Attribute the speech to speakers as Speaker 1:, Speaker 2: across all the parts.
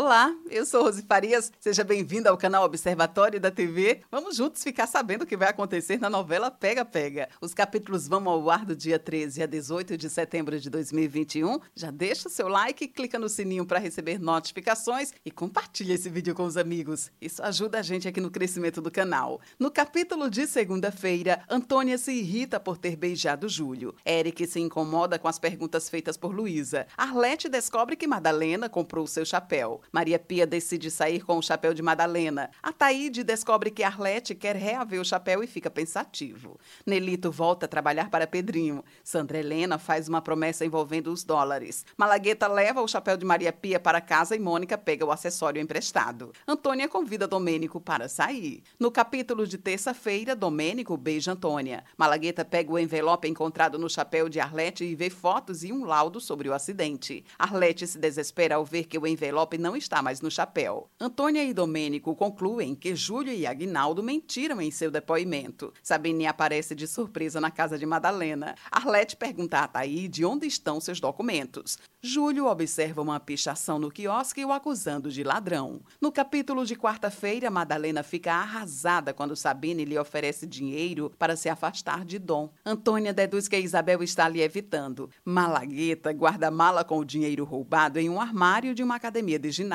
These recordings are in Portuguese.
Speaker 1: Olá, eu sou Rose Farias. Seja bem-vindo ao canal Observatório da TV. Vamos juntos ficar sabendo o que vai acontecer na novela Pega Pega. Os capítulos vão ao ar do dia 13 a 18 de setembro de 2021. Já deixa o seu like, clica no sininho para receber notificações e compartilha esse vídeo com os amigos. Isso ajuda a gente aqui no crescimento do canal. No capítulo de segunda-feira, Antônia se irrita por ter beijado Júlio. Eric se incomoda com as perguntas feitas por Luísa. Arlete descobre que Madalena comprou seu chapéu. Maria Pia decide sair com o chapéu de Madalena. A Taíde descobre que Arlete quer reaver o chapéu e fica pensativo. Nelito volta a trabalhar para Pedrinho. Sandra Helena faz uma promessa envolvendo os dólares. Malagueta leva o chapéu de Maria Pia para casa e Mônica pega o acessório emprestado. Antônia convida Domênico para sair. No capítulo de terça-feira, Domênico beija Antônia. Malagueta pega o envelope encontrado no chapéu de Arlete e vê fotos e um laudo sobre o acidente. Arlete se desespera ao ver que o envelope não está mais no chapéu. Antônia e Domênico concluem que Júlio e Agnaldo mentiram em seu depoimento. Sabine aparece de surpresa na casa de Madalena. Arlete pergunta a Taíde onde estão seus documentos. Júlio observa uma pichação no quiosque o acusando de ladrão. No capítulo de quarta-feira, Madalena fica arrasada quando Sabine lhe oferece dinheiro para se afastar de Dom. Antônia deduz que Isabel está lhe evitando. Malagueta guarda mala com o dinheiro roubado em um armário de uma academia de ginástica.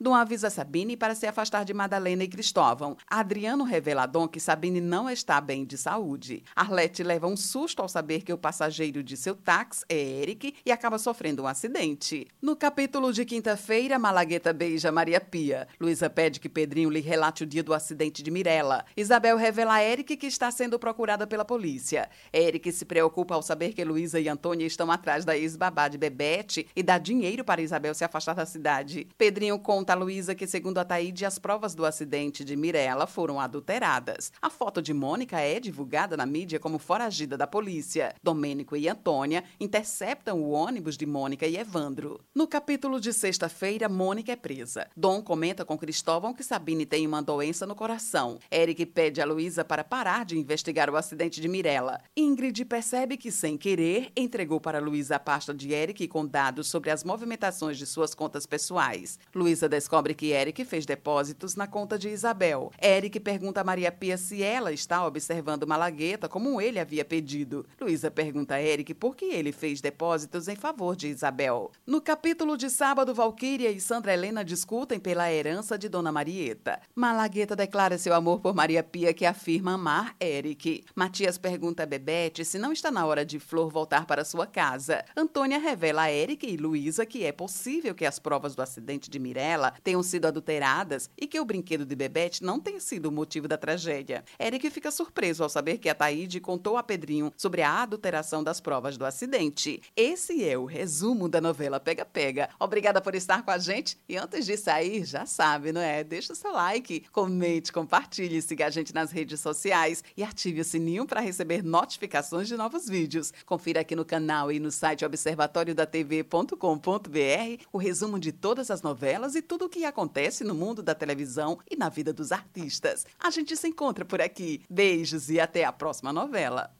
Speaker 1: Dom avisa Sabine para se afastar de Madalena e Cristóvão. Adriano revela a Dom que Sabine não está bem de saúde. Arlete leva um susto ao saber que o passageiro de seu táxi é Eric e acaba sofrendo um acidente. No capítulo de quinta-feira, Malagueta beija Maria Pia. Luísa pede que Pedrinho lhe relate o dia do acidente de Mirella. Isabel revela a Eric que está sendo procurada pela polícia. Eric se preocupa ao saber que Luísa e Antônia estão atrás da ex-babá de Bebete e dá dinheiro para Isabel se afastar da cidade. Pedrinho conta a Luísa que, segundo a Taíde, as provas do acidente de Mirella foram adulteradas. A foto de Mônica é divulgada na mídia como foragida da polícia. Domênico e Antônia interceptam o ônibus de Mônica e Evandro. No capítulo de sexta-feira, Mônica é presa. Dom comenta com Cristóvão que Sabine tem uma doença no coração. Eric pede a Luísa para parar de investigar o acidente de Mirella. Ingrid percebe que, sem querer, entregou para Luísa a pasta de Eric com dados sobre as movimentações de suas contas pessoais pais. Luísa descobre que Eric fez depósitos na conta de Isabel. Eric pergunta a Maria Pia se ela está observando Malagueta como ele havia pedido. Luísa pergunta a Eric por que ele fez depósitos em favor de Isabel. No capítulo de sábado, Valquíria e Sandra Helena discutem pela herança de Dona Marieta. Malagueta declara seu amor por Maria Pia, que afirma amar Eric. Matias pergunta a Bebete se não está na hora de Flor voltar para sua casa. Antônia revela a Eric e Luísa que é possível que as provas do acidente acidente de Mirella tenham sido adulteradas e que o brinquedo de Bebete não tenha sido o motivo da tragédia. Eric fica surpreso ao saber que a Taíde contou a Pedrinho sobre a adulteração das provas do acidente. Esse é o resumo da novela Pega Pega. Obrigada por estar com a gente e antes de sair, já sabe, não é? Deixa o seu like, comente, compartilhe, siga a gente nas redes sociais e ative o sininho para receber notificações de novos vídeos. Confira aqui no canal e no site observatoriodatv.com.br o resumo de todas as as novelas e tudo o que acontece no mundo da televisão e na vida dos artistas. A gente se encontra por aqui. Beijos e até a próxima novela.